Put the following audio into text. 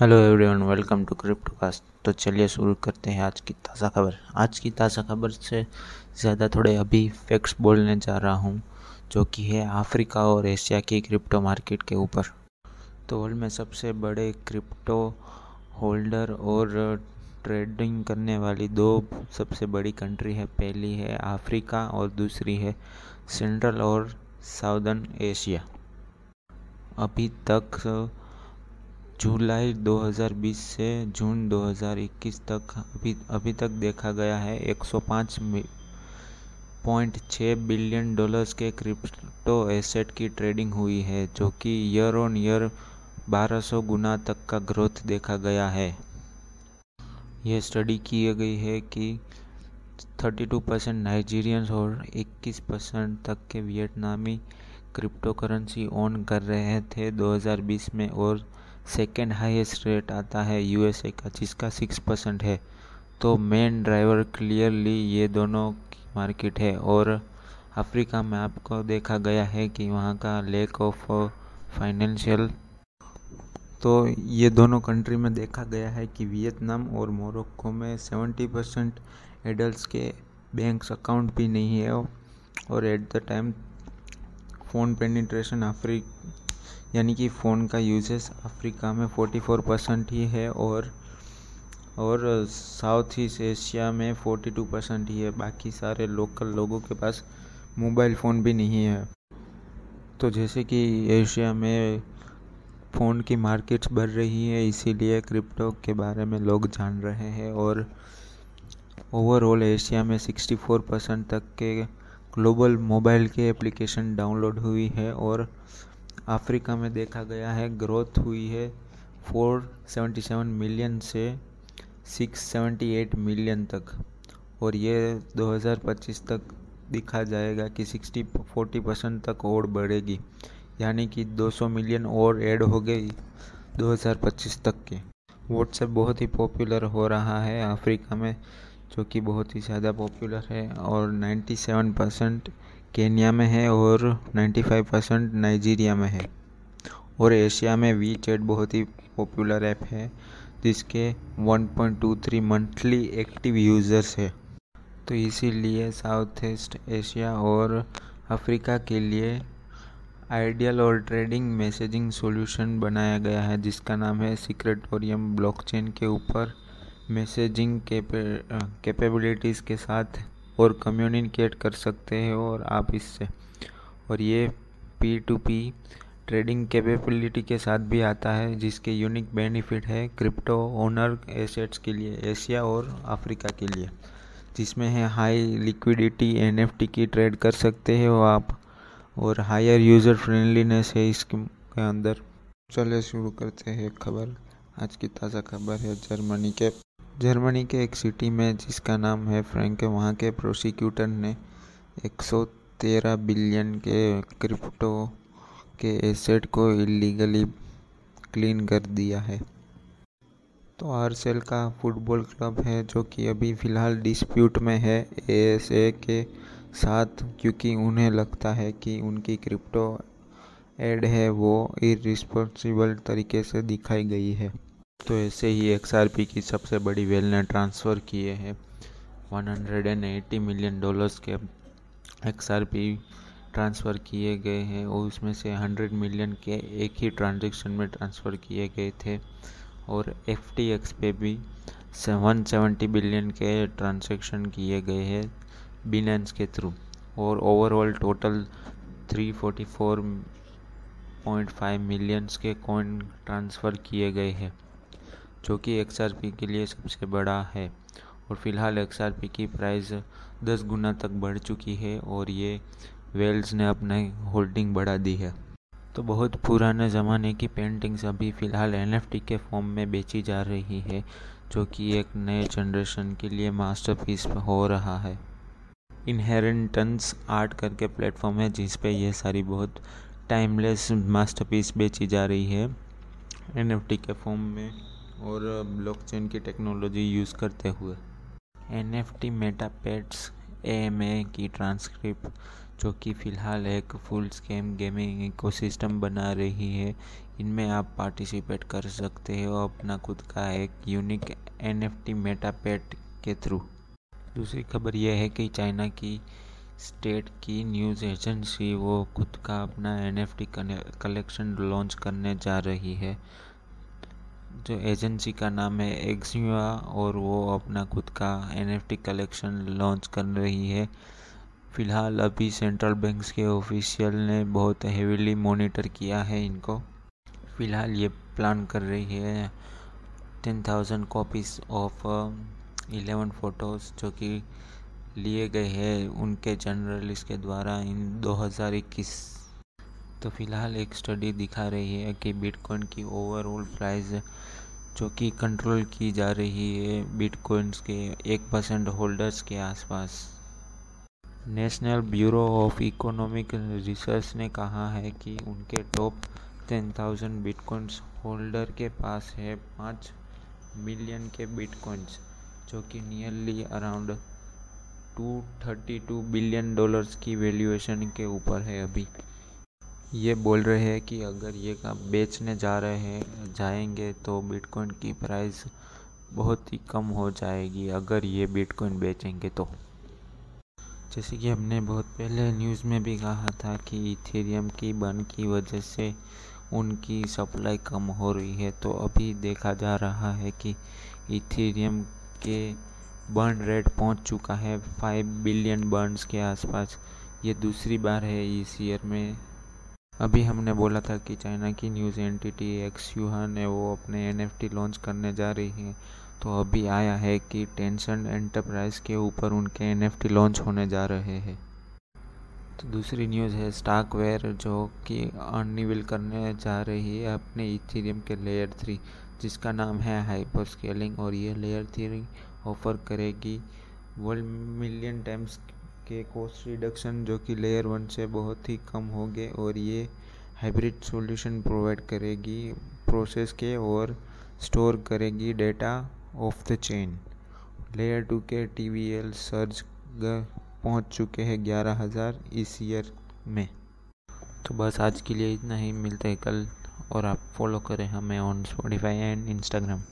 Hello everyone welcome to cryptocast तो चलिए शुरू करते हैं आज की ताज़ा खबर। आज की ताज़ा खबर से ज़्यादा थोड़े अभी फैक्ट्स बोलने जा रहा हूँ, जो कि है अफ्रीका और एशिया की क्रिप्टो मार्केट के ऊपर। तो वर्ल्ड में सबसे बड़े क्रिप्टो होल्डर और ट्रेडिंग करने वाली दो सबसे बड़ी कंट्री है। पहली है अफ्रीका और दूसरी है सेंट्रल और साउदर्न एशिया अभी तक जुलाई 2020 से जून 2021 तक अभी अभी तक देखा गया है 105 पॉइंट छः बिलियन डॉलर्स के क्रिप्टो एसेट की ट्रेडिंग हुई है, जो कि ईयर ऑन ईयर 1200 गुना तक का ग्रोथ देखा गया है। यह स्टडी की गई है कि 32 परसेंट नाइजीरियंस और 21 परसेंट तक के वियतनामी क्रिप्टो करेंसी ओन कर रहे थे 2020 में और सेकेंड हाईएस्ट रेट आता है यूएसए का, जिसका सिक्स परसेंट है। तो मेन ड्राइवर क्लियरली ये दोनों की मार्केट है और अफ्रीका में आपको देखा गया है कि वहाँ का लेक ऑफ़ फाइनेंशियल तो ये दोनों कंट्री में देखा गया है कि वियतनाम और मोरक्को में सेवेंटी परसेंट एडल्ट के बैंक्स अकाउंट भी नहीं है और at the time phone penetration अफ्री यानी कि फ़ोन का यूजेस अफ्रीका में 44 परसेंट ही है और और साउथ ईस्ट एशिया में 42 परसेंट ही है। बाकी सारे लोकल लोगों के पास मोबाइल फ़ोन भी नहीं है। तो जैसे कि एशिया में फ़ोन की मार्केट्स बढ़ रही है, इसीलिए क्रिप्टो के बारे में लोग जान रहे हैं और ओवरऑल एशिया में 64 परसेंट तक के ग्लोबल मोबाइल के एप्लीकेशन डाउनलोड हुई है और अफ्रीका में देखा गया है। ग्रोथ हुई है 477 मिलियन से 678 मिलियन तक। और ये 2025 तक दिखा जाएगा कि 60 40 परसेंट तक और बढ़ेगी, यानी कि 200 मिलियन और ऐड हो गई 2025 तक के। व्हाट्सएप बहुत ही पॉपुलर हो रहा है अफ्रीका में। जो कि बहुत ही ज़्यादा पॉपुलर है और 97 परसेंट केन्या में है और 95 परसेंट नाइजीरिया में है। और एशिया में वी चैट बहुत ही पॉपुलर ऐप है, जिसके 1.23 मंथली एक्टिव यूज़र्स है। तो इसीलिए साउथ ईस्ट एशिया और अफ्रीका के लिए आइडियल और ट्रेडिंग मैसेजिंग सॉल्यूशन बनाया गया है, जिसका नाम है सिक्रेटोरियम ब्लॉकचेन के ऊपर। मैसेजिंग कैपेबिलिटीज़ के साथ और कम्युनिकेट कर सकते हैं और आप इससे। और ये P two P trading capability के साथ भी आता है, जिसके यूनिक बेनिफिट है क्रिप्टो ओनर एसेट्स के लिए एशिया और अफ्रीका के लिए। जिसमें है हाई लिक्विडिटी एनएफटी की ट्रेड कर सकते हैं आप, और हायर यूज़र फ्रेंडलीनेस है इसके अंदर। चलिए शुरू करते हैं खबर। आज की ताज़ा खबर है जर्मनी के। जर्मनी के एक सिटी में जिसका नाम है फ्रैंक, वहाँ के प्रोसिक्यूटर ने 113 बिलियन के क्रिप्टो के एसेट को इलीगली क्लीन कर दिया है। तो आरसेल का फुटबॉल क्लब है, जो कि अभी फ़िलहाल डिस्प्यूट में है एएसए के साथ, क्योंकि उन्हें लगता है कि उनकी क्रिप्टो एड है वो इरिस्पॉन्सिबल तरीके से दिखाई गई है। तो ऐसे ही XRP की सबसे बड़ी वेल ने ट्रांसफ़र किए हैं। 180 मिलियन डॉलर्स के XRP ट्रांसफ़र किए गए हैं और उसमें से 100 मिलियन के एक ही ट्रांजेक्शन में ट्रांसफ़र किए गए थे। और FTX पे भी वन सेवेंटी बिलियन के ट्रांजेक्शन किए गए हैं बिनेंस के थ्रू और ओवरऑल टोटल 344.5 मिलियंस के कॉइन ट्रांसफ़र किए गए हैं। जो कि XRP के लिए सबसे बड़ा है। और फ़िलहाल एक्सआरपी की प्राइस दस गुना तक बढ़ चुकी है और ये वेल्स ने अपने होल्डिंग बढ़ा दी है। तो बहुत पुराने ज़माने की पेंटिंग्स अभी फ़िलहाल एनएफटी के फॉर्म में बेची जा रही है, जो कि एक नए जनरेशन के लिए मास्टरपीस हो रहा है। इनहेरेंटेंस आर्ट करके प्लेटफॉर्म है, जिस पे ये सारी बहुत टाइमलेस मास्टरपीस बेची जा रही है। NFT के फॉर्म में और ब्लॉकचेन की टेक्नोलॉजी यूज़ करते हुए। N F T meta pets ए की ट्रांसक्रिप्ट जो कि फ़िलहाल एक फुल स्केम गेमिंग इकोसिस्टम बना रही है, इनमें आप पार्टिसिपेट कर सकते हो अपना खुद का एक unique N F T metapet के थ्रू दूसरी खबर यह है कि चाइना की स्टेट की न्यूज़ एजेंसी वो खुद का अपना N F T collection launch करने जा रही है। जो एजेंसी का नाम है एक्सुआ और वो अपना खुद का एनएफटी कलेक्शन लॉन्च कर रही है। फ़िलहाल अभी सेंट्रल बैंक्स के ऑफिशियल ने बहुत हेवीली मॉनिटर किया है इनको। फ़िलहाल ये प्लान कर रही है। Ten thousand copies of eleven photos जो कि लिए गए हैं उनके जर्नलिस्ट के द्वारा इन 2021 तो फ़िलहाल एक स्टडी दिखा रही है कि बिटकॉइन की ओवरऑल प्राइस जो कि कंट्रोल की जा रही है बिटकॉइंस के एक परसेंट होल्डर्स के आसपास। National Bureau of Economic Research ने कहा है कि उनके top ten thousand bitcoins holder के पास है पाँच मिलियन के बिटकॉइंस जो कि nearly around two thirty two billion dollars की वैल्यूएशन के ऊपर है अभी। ये बोल रहे हैं कि अगर ये का बेचने जा रहे हैं, जाएँगे तो बिटकॉइन की प्राइस बहुत ही कम हो जाएगी, अगर ये बिटकॉइन बेचेंगे तो। जैसे कि हमने बहुत पहले न्यूज़ में भी कहा था कि इथेरियम की बन की वजह से उनकी सप्लाई कम हो रही है तो अभी देखा जा रहा है कि इथेरियम के बर्न रेट पहुँच चुका है फाइव बिलियन बर्न्स के आसपास। ये दूसरी बार है इस ईयर में। अभी हमने बोला था कि चाइना की न्यूज़ एंटिटी एक्स यूहान है, वो अपने एनएफटी लॉन्च करने जा रही है। तो अभी आया है कि टेंशन एंटरप्राइज के ऊपर उनके एनएफटी लॉन्च होने जा रहे हैं। तो दूसरी न्यूज़ है स्टाकवेयर जो कि अनविल करने जा रही है अपने इथेरियम के लेयर थ्री, जिसका नाम है हाइपर स्केलिंग और ये लेयर थ्री ऑफ़र करेगी वर्ल्ड मिलियन टाइम्स के कॉस्ट रिडक्शन जो कि लेयर वन से बहुत ही कम होंगे और ये हाइब्रिड सॉल्यूशन प्रोवाइड करेगी प्रोसेस के और स्टोर करेगी data off the chain layer two के टी वी एल सर्ज पहुँच चुके हैं ग्यारह हज़ार इस ईयर में. तो बस आज के लिए इतना ही, मिलते हैं कल और आप फॉलो करें हमें ऑन स्पॉटिफाई एंड इंस्टाग्राम